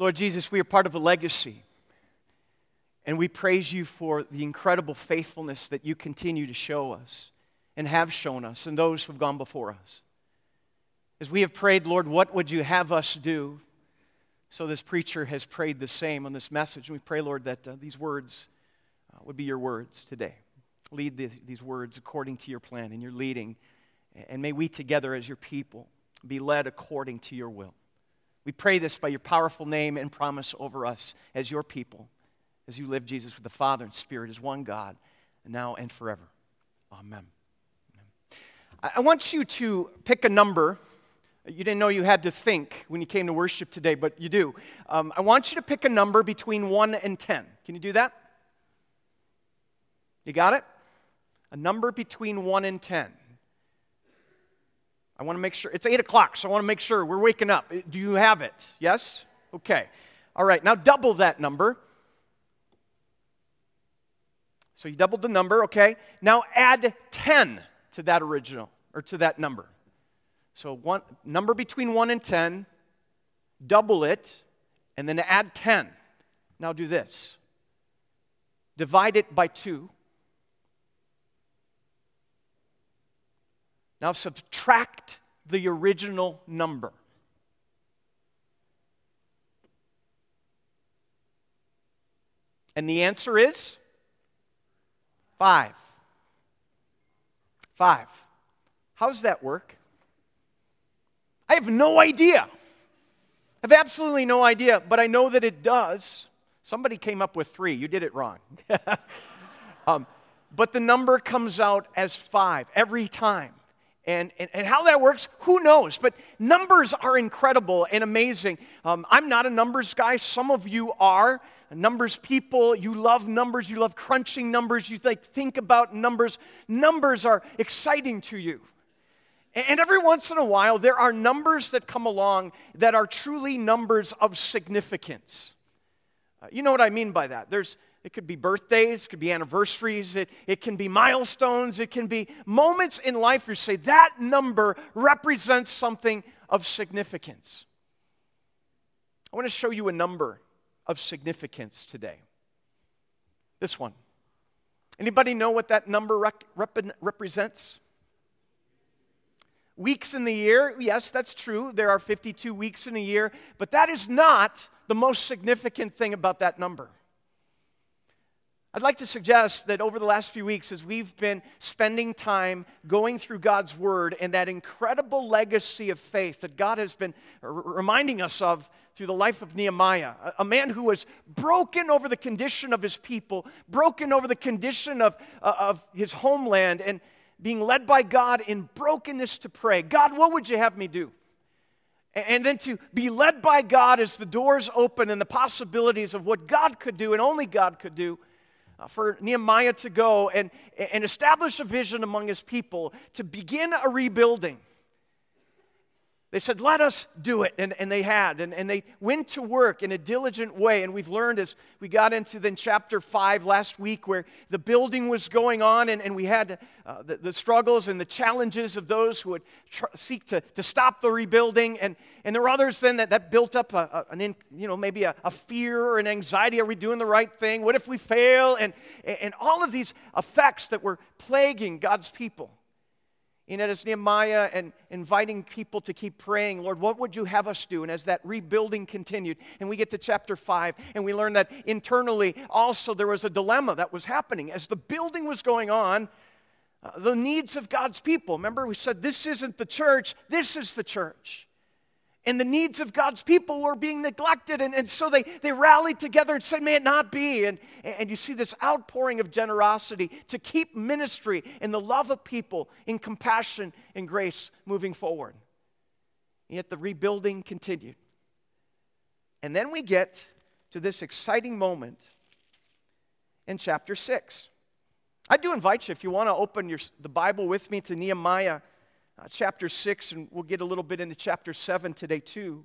Lord Jesus, we are part of a legacy. And we praise you for the incredible faithfulness that you continue to show us and have shown us and those who have gone before us. As we have prayed, Lord, what would you have us do? So this preacher has prayed the same on this message. And we pray, Lord, that uh, these words uh, would be your words today. Lead the, these words according to your plan and your leading. And may we together as your people be led according to your will. We pray this by your powerful name and promise over us as your people, as you live, Jesus, with the Father and Spirit as one God, now and forever. Amen. I want you to pick a number. You didn't know you had to think when you came to worship today, but you do. Um, I want you to pick a number between 1 and 10. Can you do that? You got it? A number between 1 and 10. I want to make sure. It's 8 o'clock, so I want to make sure we're waking up. Do you have it? Yes? Okay. All right, now double that number. So you doubled the number, okay? Now add 10 to that original, or to that number. So one number between 1 and 10, double it, and then add 10. Now do this. Divide it by 2 Now subtract the original number. And the answer is five. Five. How does that work? I have no idea. I have absolutely no idea, but I know that it does. Somebody came up with three. You did it wrong. um, but the number comes out as five every time. And, and, and, how that works, who knows? But numbers are incredible and amazing. Um, I'm not a numbers guy. Some of you are numbers people. You love numbers. You love crunching numbers. You think about numbers. Numbers are exciting to you. And every once in a while, there are numbers that come along that are truly numbers of significance. Uh, you know what I mean by that? There's, it could be birthdays, it could be anniversaries, it, it can be milestones, it can be moments in life where you say that number represents something of significance. I want to show you a number of significance today. This one. Anybody know what that number rep- rep- represents? Weeks in the year, yes, that's true. There are 52 weeks in a year, but that is not the most significant thing about that number. I'd like to suggest that over the last few weeks, as we've been spending time going through God's Word and that incredible legacy of faith that God has been reminding us of through the life of Nehemiah, a man who was broken over the condition of his people, broken over the condition of, uh, of his homeland, and being led by God in brokenness to pray God, what would you have me do? And then to be led by God as the doors open and the possibilities of what God could do and only God could do Uh, for Nehemiah to go and, and establish a vision among his people to begin a rebuilding. They said, Let us do it. And, and they had. And, and they went to work in a diligent way. And we've learned as we got into then chapter 5 last week, where the building was going on, and, and we had uh, the, the, struggles and the challenges of those who would tr- seek to, to stop the rebuilding. And, and there were others then that, that built up a, a, an in, you know, maybe a, a fear or an anxiety. Are we doing the right thing? What if we fail? And, and all of these effects that were plaguing God's people. And as Nehemiah and inviting people to keep praying, Lord, what would you have us do? And as that rebuilding continued, and we get to chapter 5, and we learn that internally also there was a dilemma that was happening. As the building was going on, uh, the needs of God's people. Remember, we said this isn't the church, this is the church and the needs of God's people were being neglected. And, and so they, they rallied together and said, May it not be. And, and you see this outpouring of generosity to keep ministry and the love of people in compassion and grace moving forward. And yet the rebuilding continued. And then we get to this exciting moment in chapter 6. I do invite you, if you want to open your, the Bible with me to Nehemiah uh, chapter 6, and we'll get a little bit into chapter 7 today, too.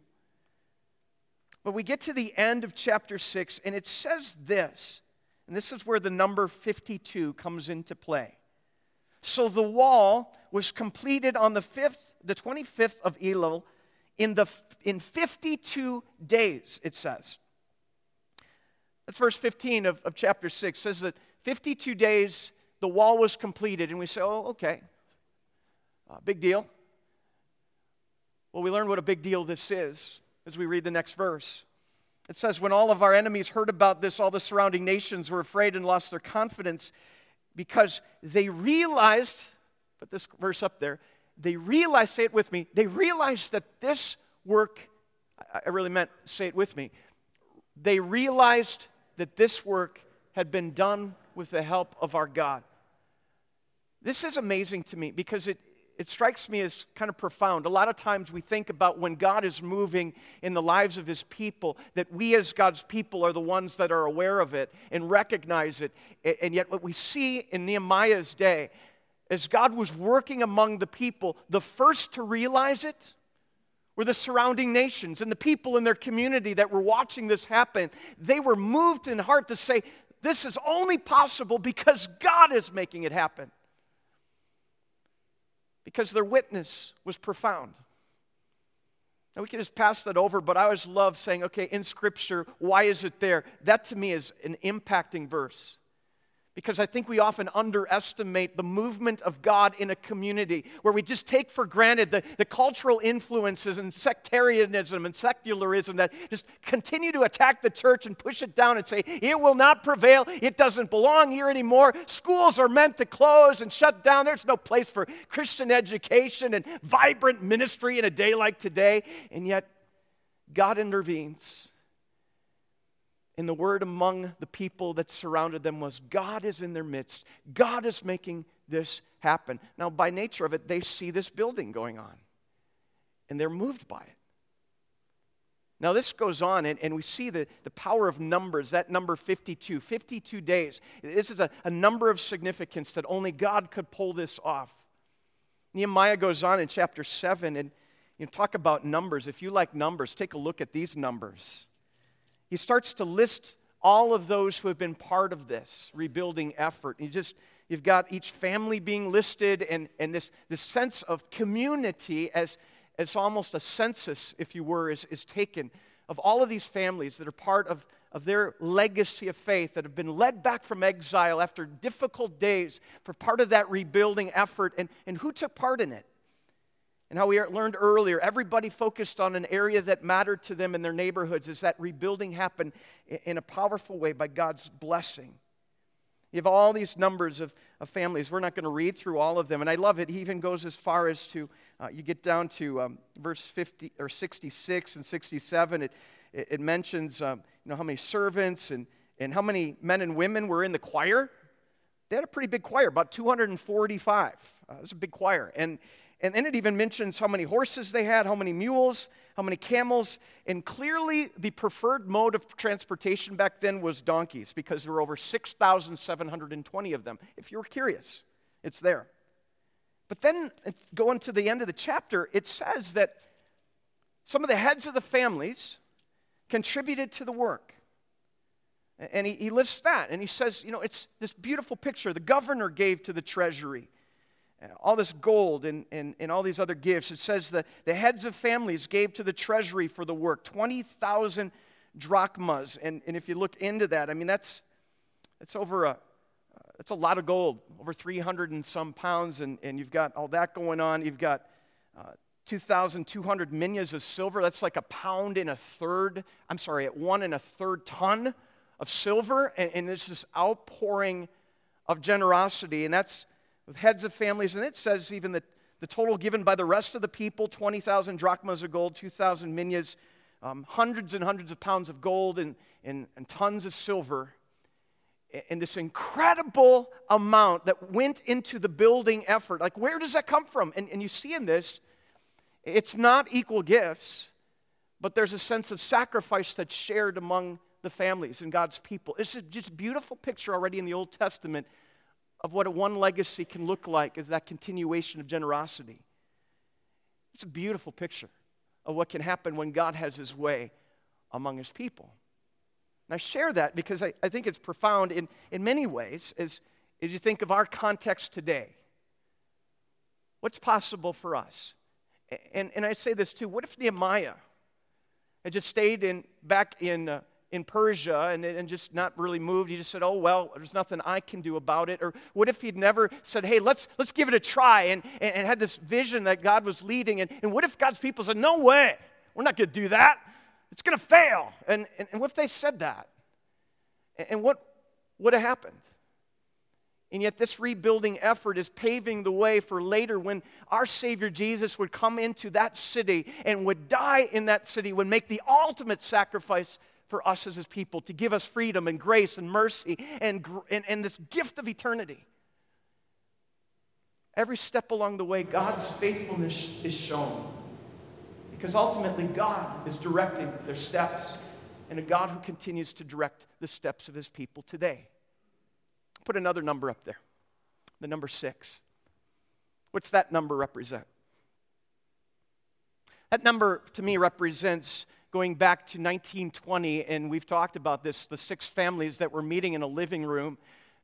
But we get to the end of chapter 6, and it says this, and this is where the number 52 comes into play. So the wall was completed on the 5th, the 25th of Elul in, the, in 52 days, it says. That's verse 15 of, of chapter 6. Says that 52 days the wall was completed. And we say, oh, okay. Uh, big deal. Well, we learn what a big deal this is as we read the next verse. It says, When all of our enemies heard about this, all the surrounding nations were afraid and lost their confidence because they realized, put this verse up there, they realized, say it with me, they realized that this work, I really meant say it with me, they realized that this work had been done with the help of our God. This is amazing to me because it, it strikes me as kind of profound. A lot of times we think about when God is moving in the lives of his people, that we as God's people are the ones that are aware of it and recognize it. And yet, what we see in Nehemiah's day, as God was working among the people, the first to realize it were the surrounding nations and the people in their community that were watching this happen. They were moved in heart to say, This is only possible because God is making it happen because their witness was profound. Now, we can just pass that over, but I always love saying, okay, in Scripture, why is it there? That to me is an impacting verse because I think we often underestimate the movement of God in a community where we just take for granted the, the cultural influences and sectarianism and secularism that just continue to attack the church and push it down and say, it will not prevail, it doesn't belong here anymore. Schools are meant to close and shut down. There's no place for Christian education and vibrant ministry in a day like today. And yet, God intervenes and the word among the people that surrounded them was God is in their midst. God is making this happen. Now, by nature of it, they see this building going on and they're moved by it. Now, this goes on, and, and we see the, the power of numbers, that number 52, 52 days. This is a, a number of significance that only God could pull this off. Nehemiah goes on in chapter 7 and you know, talk about numbers. If you like numbers, take a look at these numbers he starts to list all of those who have been part of this rebuilding effort. You just you've got each family being listed and, and this, this sense of community as, as almost a census, if you were, is, is taken of all of these families that are part of, of their legacy of faith that have been led back from exile after difficult days for part of that rebuilding effort and, and who took part in it. And how we learned earlier, everybody focused on an area that mattered to them in their neighborhoods as that rebuilding happened in a powerful way by God's blessing. You have all these numbers of, of families. We're not going to read through all of them. And I love it. He even goes as far as to, uh, you get down to um, verse 50 or 66 and 67. It, it, it mentions, um, you know, how many servants and, and how many men and women were in the choir. They had a pretty big choir, about 245. Uh, it was a big choir. And, and then it even mentions how many horses they had, how many mules, how many camels. And clearly, the preferred mode of transportation back then was donkeys because there were over 6,720 of them. If you're curious, it's there. But then, going to the end of the chapter, it says that some of the heads of the families contributed to the work. And he, he lists that, and he says, you know, it's this beautiful picture. The governor gave to the treasury all this gold and, and, and all these other gifts. It says the, the heads of families gave to the treasury for the work 20,000 drachmas. And, and if you look into that, I mean, that's, that's over a, that's a lot of gold, over 300 and some pounds. And, and you've got all that going on. You've got uh, 2,200 minas of silver. That's like a pound and a third, I'm sorry, at one and a third ton of silver. And, and there's this outpouring of generosity. And that's with heads of families. And it says even that the total given by the rest of the people 20,000 drachmas of gold, 2,000 minas, um, hundreds and hundreds of pounds of gold, and, and, and tons of silver. And this incredible amount that went into the building effort. Like, where does that come from? And, and you see in this, it's not equal gifts, but there's a sense of sacrifice that's shared among the families and God's people. It's just a beautiful picture already in the Old Testament of what one legacy can look like is that continuation of generosity. It's a beautiful picture of what can happen when God has his way among his people. And I share that because I, I think it's profound in, in many ways as, as you think of our context today. What's possible for us? And, and I say this too what if Nehemiah had just stayed in, back in, uh, in Persia and, and just not really moved? He just said, oh, well, there's nothing I can do about it. Or what if he'd never said, hey, let's, let's give it a try and, and, and had this vision that God was leading? And, and what if God's people said, no way, we're not going to do that? It's going to fail. And, and, and what if they said that? And, and what would have happened? And yet, this rebuilding effort is paving the way for later when our Savior Jesus would come into that city and would die in that city, would make the ultimate sacrifice for us as His people to give us freedom and grace and mercy and, and, and this gift of eternity. Every step along the way, God's faithfulness is shown. Because ultimately, God is directing their steps, and a God who continues to direct the steps of His people today. Put another number up there the number six. What's that number represent? That number to me represents going back to 1920, and we've talked about this the six families that were meeting in a living room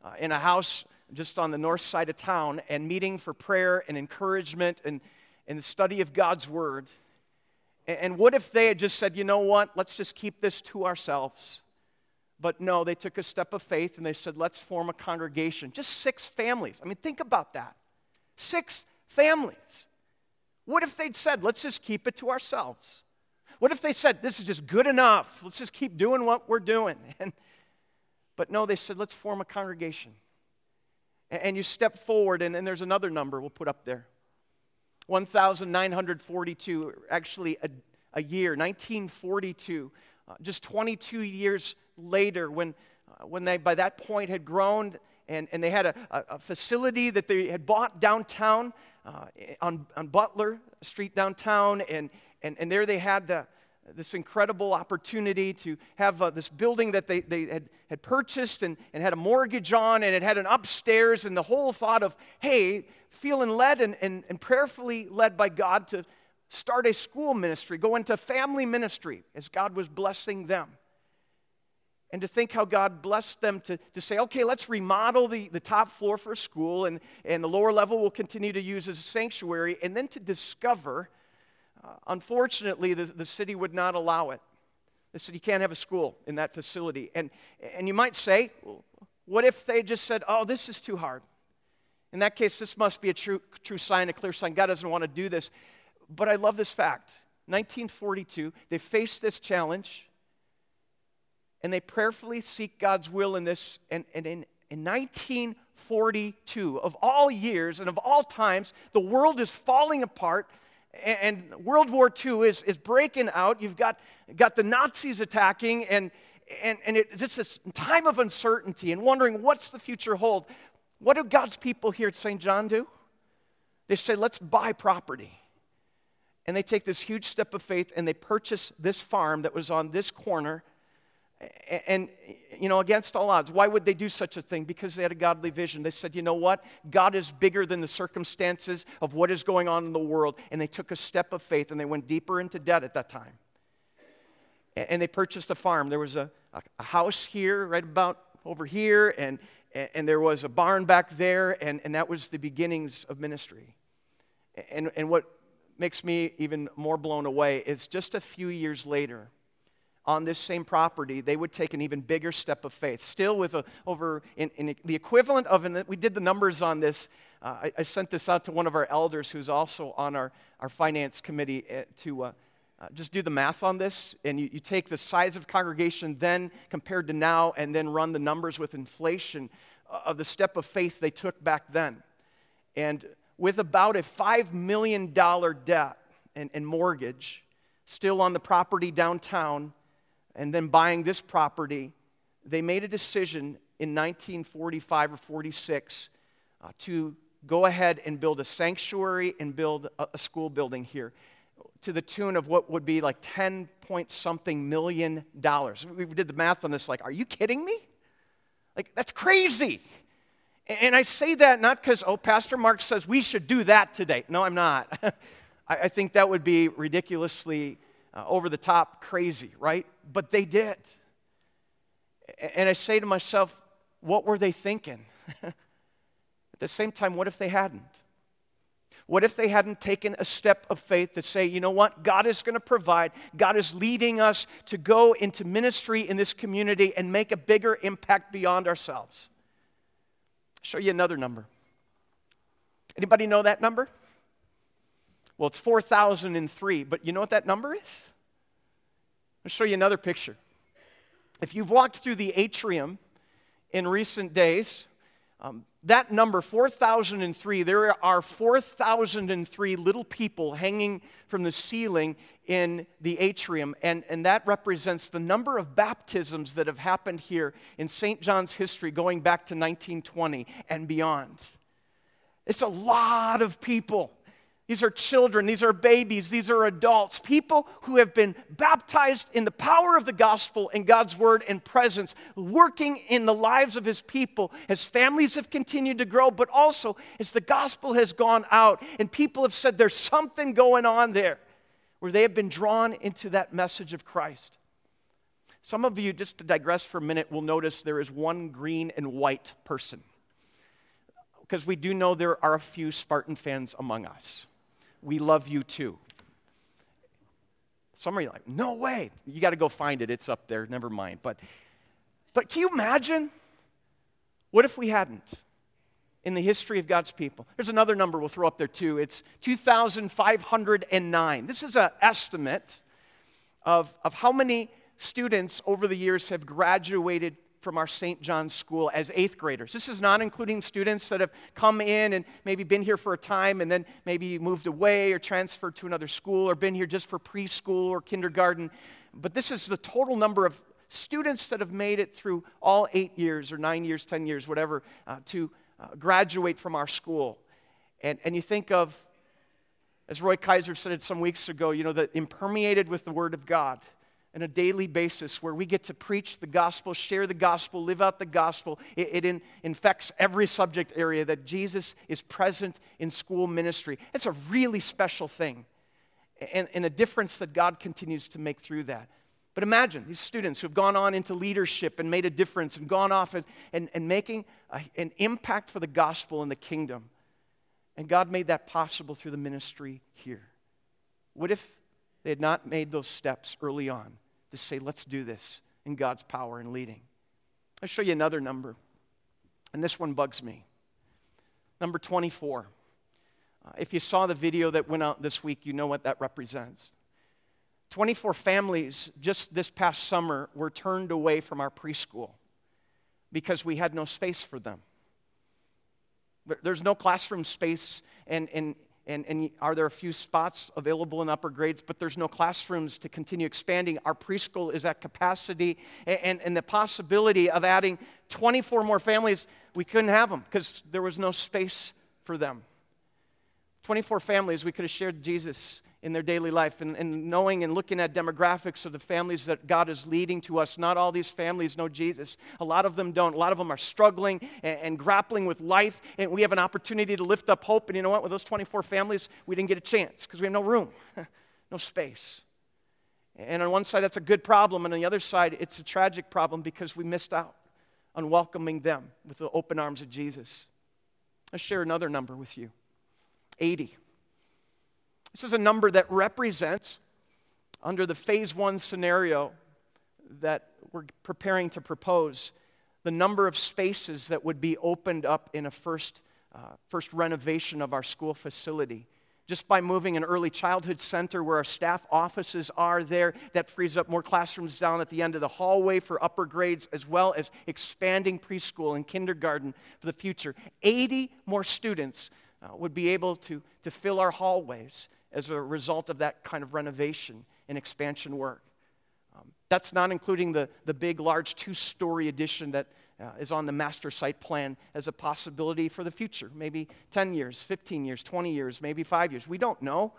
uh, in a house just on the north side of town and meeting for prayer and encouragement and, and the study of God's Word. And, and what if they had just said, you know what, let's just keep this to ourselves? But no, they took a step of faith and they said, let's form a congregation. Just six families. I mean, think about that. Six families. What if they'd said, let's just keep it to ourselves? What if they said, this is just good enough? Let's just keep doing what we're doing. And, but no, they said, let's form a congregation. And, and you step forward, and, and there's another number we'll put up there 1,942, actually a, a year, 1942. Uh, just 22 years later, when, uh, when they by that point had grown and, and they had a, a facility that they had bought downtown uh, on, on Butler Street downtown, and, and, and there they had the, this incredible opportunity to have uh, this building that they, they had, had purchased and, and had a mortgage on, and it had an upstairs, and the whole thought of, hey, feeling led and, and, and prayerfully led by God to start a school ministry, go into family ministry as God was blessing them. And to think how God blessed them to, to say, okay, let's remodel the, the top floor for a school, and, and the lower level we'll continue to use as a sanctuary, and then to discover, unfortunately, the, the city would not allow it. They said, you can't have a school in that facility. And, and you might say, what if they just said, oh, this is too hard? In that case, this must be a true, true sign, a clear sign. God doesn't want to do this. But I love this fact. 1942, they faced this challenge and they prayerfully seek God's will in this. And, and in, in 1942, of all years and of all times, the world is falling apart. And, World War II is, is breaking out. You've got, got the Nazis attacking, and, and, and it's this time of uncertainty and wondering what's the future hold. What do God's people here at St. John do? They say, let's buy property. And they take this huge step of faith and they purchase this farm that was on this corner and, you know, against all odds. Why would they do such a thing? Because they had a godly vision. They said, you know what? God is bigger than the circumstances of what is going on in the world. And they took a step of faith and they went deeper into debt at that time. And they purchased a farm. There was a, a house here, right about over here, and, and there was a barn back there, and, and that was the beginnings of ministry. And, and what makes me even more blown away is just a few years later, on this same property, they would take an even bigger step of faith. Still, with a, over in, in the equivalent of, we did the numbers on this. Uh, I, I, sent this out to one of our elders who's also on our, our finance committee uh, to uh, uh, just do the math on this. And you, you take the size of congregation then compared to now, and then run the numbers with inflation uh, of the step of faith they took back then. And with about a $5 million debt and, and mortgage still on the property downtown and then buying this property, they made a decision in 1945 or 46 uh, to go ahead and build a sanctuary and build a, a, school building here to the tune of what would be like 10 point something million dollars. We did the math on this, like, are you kidding me? Like, that's crazy. And I say that not because, oh, Pastor Mark says we should do that today. No, I'm not. I think that would be ridiculously uh, over the top crazy, right? But they did. And I say to myself, what were they thinking? At the same time, what if they hadn't? What if they hadn't taken a step of faith to say, you know what, God is going to provide, God is leading us to go into ministry in this community and make a bigger impact beyond ourselves? I'll show you another number. Anybody know that number? Well, it's 4,003, but you know what that number is? I'll show you another picture. If you've walked through the atrium in recent days, um, that number, 4,003, there are 4,003 little people hanging from the ceiling in the atrium, and, and that represents the number of baptisms that have happened here in St. John's history going back to 1920 and beyond. It's a lot of people. These are children, these are babies, these are adults, people who have been baptized in the power of the gospel and God's word and presence, working in the lives of his people as families have continued to grow, but also as the gospel has gone out and people have said there's something going on there where they have been drawn into that message of Christ. Some of you, just to digress for a minute, will notice there is one green and white person because we do know there are a few Spartan fans among us we love you too. Some are like, no way. You got to go find it. It's up there. Never mind. But, but can you imagine? What if we hadn't? In the history of God's people. There's another number we'll throw up there too. It's 2,509. This is an estimate of, of how many students over the years have graduated from our St. John's School as eighth graders. This is not including students that have come in and maybe been here for a time and then maybe moved away or transferred to another school or been here just for preschool or kindergarten. But this is the total number of students that have made it through all eight years or nine years, ten years, whatever, uh, to uh, graduate from our school. And, and you think of, as Roy Kaiser said it some weeks ago, you know, that impermeated with the Word of God on a daily basis where we get to preach the gospel, share the gospel, live out the gospel. It, it in, infects every subject area that Jesus is present in school ministry. It's a really special thing and, and a difference that God continues to make through that. But imagine these students who have gone on into leadership and made a difference and gone off and, and, and making a, an impact for the gospel and the kingdom. And God made that possible through the ministry here. What if they had not made those steps early on to say, let's do this in God's power and leading. I'll show you another number, and this one bugs me. Number 24. Uh, if you saw the video that went out this week, you know what that represents. 24 families just this past summer were turned away from our preschool because we had no space for them. There's no classroom space, and, and and, and are there a few spots available in upper grades, but there's no classrooms to continue expanding. Our preschool is at capacity, and, and, and the possibility of adding 24 more families, we couldn't have them because there was no space for them. 24 families, we could have shared Jesus in their daily life and, and, knowing and looking at demographics of the families that God is leading to us. Not all these families know Jesus. A lot of them don't. A lot of them are struggling and, and grappling with life, and we have an opportunity to lift up hope. And you know what? With those 24 families, we didn't get a chance because we have no room, no space. And on one side, that's a good problem, and on the other side, it's a tragic problem because we missed out on welcoming them with the open arms of Jesus. Let's share another number with you 80. This is a number that represents, under the phase one scenario that we're preparing to propose, the number of spaces that would be opened up in a first, uh, first renovation of our school facility. Just by moving an early childhood center where our staff offices are there, that frees up more classrooms down at the end of the hallway for upper grades, as well as expanding preschool and kindergarten for the future. 80 more students uh, would be able to, to fill our hallways as a result of that kind of renovation and expansion work. Um, that's not including the, the big, large two story addition that uh, is on the master site plan as a possibility for the future. Maybe 10 years, 15 years, 20 years, maybe five years. We don't know.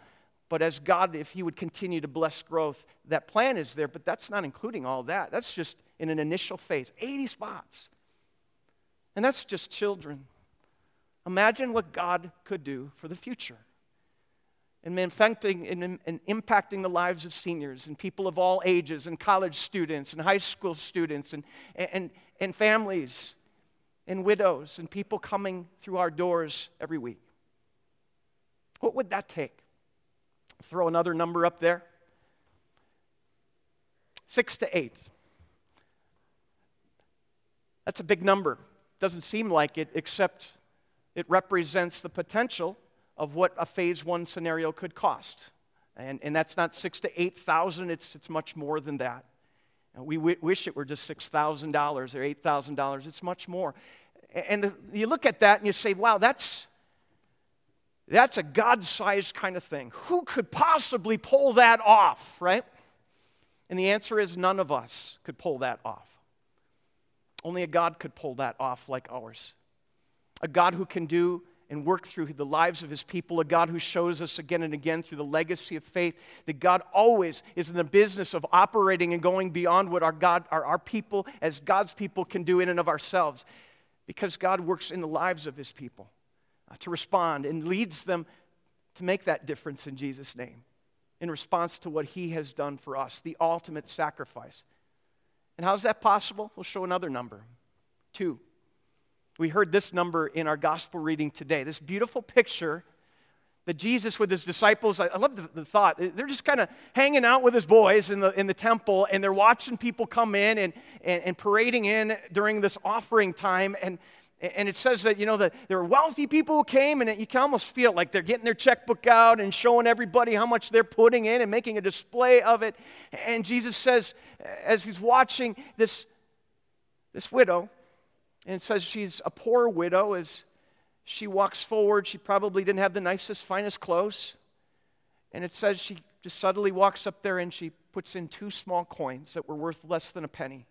But as God, if He would continue to bless growth, that plan is there, but that's not including all that. That's just in an initial phase 80 spots. And that's just children. Imagine what God could do for the future and affecting and, and, impacting the lives of seniors and people of all ages and college students and high school students and, and, and families and widows and people coming through our doors every week. What would that take? Throw another number up there. Six to eight. That's a big number. Doesn't seem like it, except it represents the potential of what a phase one scenario could cost. And, and that's not six to 8,000, it's, it's much more than that. We w- wish it were just $6,000 or $8,000. It's much more. And the, you look at that and you say, wow, that's, that's a God sized kind of thing. Who could possibly pull that off, right? And the answer is none of us could pull that off. Only a God could pull that off like ours. A God who can do and work through the lives of his people, a God who shows us again and again through the legacy of faith that God always is in the business of operating and going beyond what our God, our, our people, as God's people, can do in and of ourselves. Because God works in the lives of his people uh, to respond and leads them to make that difference in Jesus' name in response to what he has done for us, the ultimate sacrifice. And how's that possible? We'll show another number two. We heard this number in our gospel reading today. This beautiful picture that Jesus with his disciples, I, love the, the, thought, they're just kind of hanging out with his boys in the, in the temple and they're watching people come in and, and, and parading in during this offering time. And, and it says that, you know, that there were wealthy people who came and you can almost feel like they're getting their checkbook out and showing everybody how much they're putting in and making a display of it. And Jesus says, as he's watching this, this widow, and it says she's a poor widow as she walks forward. She probably didn't have the nicest, finest clothes. And it says she just suddenly walks up there and she puts in two small coins that were worth less than a penny.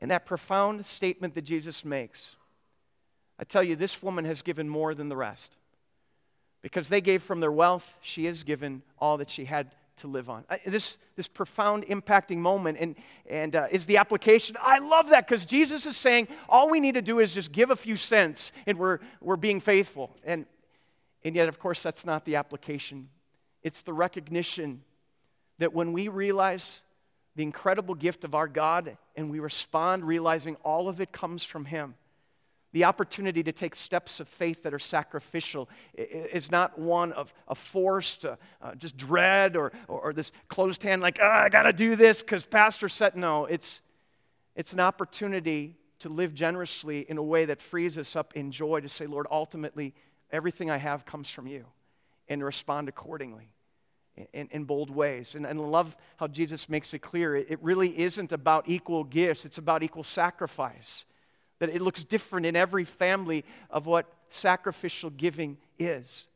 And that profound statement that Jesus makes, I tell you, this woman has given more than the rest. Because they gave from their wealth, she has given all that she had to live on. This, this profound impacting moment and, and uh, is the application. I love that because Jesus is saying all we need to do is just give a few cents and we're, we're being faithful. And, and yet, of course, that's not the application. It's the recognition that when we realize the incredible gift of our God and we respond realizing all of it comes from Him the opportunity to take steps of faith that are sacrificial is not one of, of forced, uh, just dread or, or, or, this closed hand, like, oh, I got to do this because Pastor said. No, it's, it's an opportunity to live generously in a way that frees us up in joy to say, Lord, ultimately, everything I have comes from you, and respond accordingly. In, in, bold ways. And, and love how Jesus makes it clear. It, it really isn't about equal gifts, it's about equal sacrifice that it looks different in every family of what sacrificial giving is,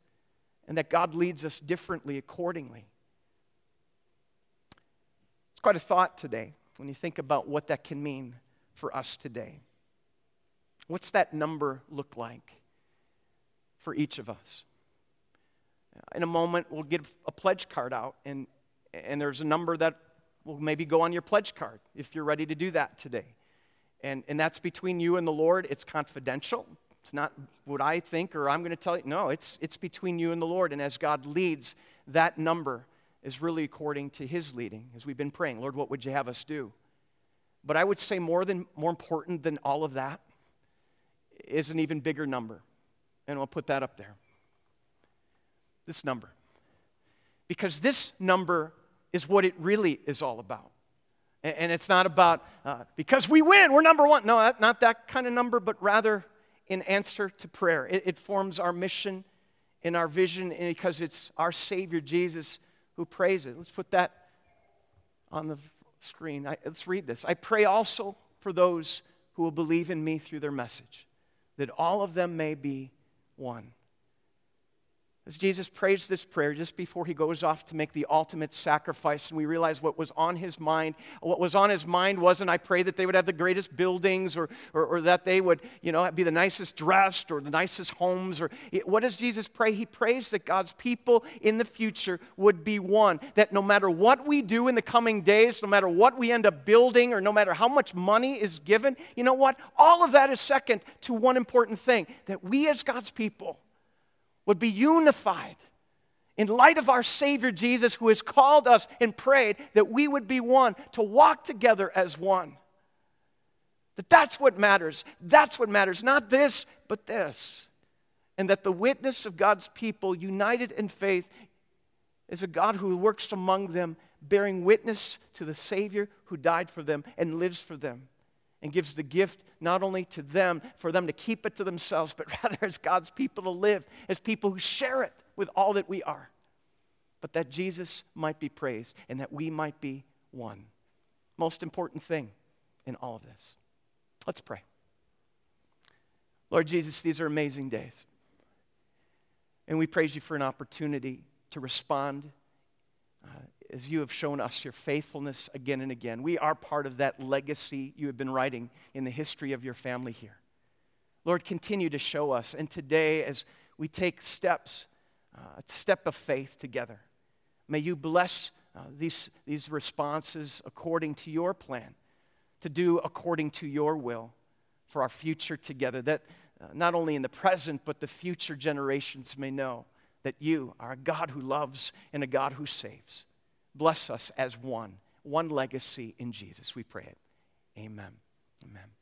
and that God leads us differently accordingly. It's quite a thought today when you think about what that can mean for us today. What's that number look like for each of us? In a moment, we'll get a pledge card out, and, and there's a number that will maybe go on your pledge card if you're ready to do that today and, and that's between you and the Lord. It's confidential. It's not what I think or I'm going to tell you. No, it's, it's between you and the Lord. And as God leads, that number is really according to His leading, as we've been praying. Lord, what would you have us do? But I would say more, than, more important than all of that is an even bigger number. And I'll put that up there. This number. Because this number is what it really is all about. And it's not about uh, because we win, we're number one. No, not that kind of number, but rather in answer to prayer. It, it forms our mission and our vision because it's our Savior Jesus who prays it. Let's put that on the screen. I, let's read this. I pray also for those who will believe in me through their message, that all of them may be one. As Jesus prays this prayer just before he goes off to make the ultimate sacrifice, and we realize what was on his mind. What was on his mind wasn't, I pray that they would have the greatest buildings or, or, or that they would, you know, be the nicest dressed or the nicest homes. Or what does Jesus pray? He prays that God's people in the future would be one. That no matter what we do in the coming days, no matter what we end up building, or no matter how much money is given, you know what? All of that is second to one important thing that we as God's people would be unified in light of our Savior Jesus, who has called us and prayed that we would be one, to walk together as one. That that's what matters. That's what matters. Not this, but this. and that the witness of God's people, united in faith, is a God who works among them, bearing witness to the Savior who died for them and lives for them, and gives the gift not only to them for them to keep it to themselves, but rather as God's people to live, as people who share it with all that we are. But that Jesus might be praised and that we might be one. Most important thing in all of this. Let's pray. Lord Jesus, these are amazing days. And we praise you for an opportunity to respond uh, as you have shown us your faithfulness again and again. We are part of that legacy you have been writing in the history of your family here. Lord, continue to show us. And today, as we take steps, uh, a step of faith together, may you bless uh, these, these responses according to your plan, to do according to your will for our future together. That uh, not only in the present, but the future generations may know that you are a God who loves and a God who saves. Bless us as one, one legacy in Jesus. We pray it. Amen. Amen.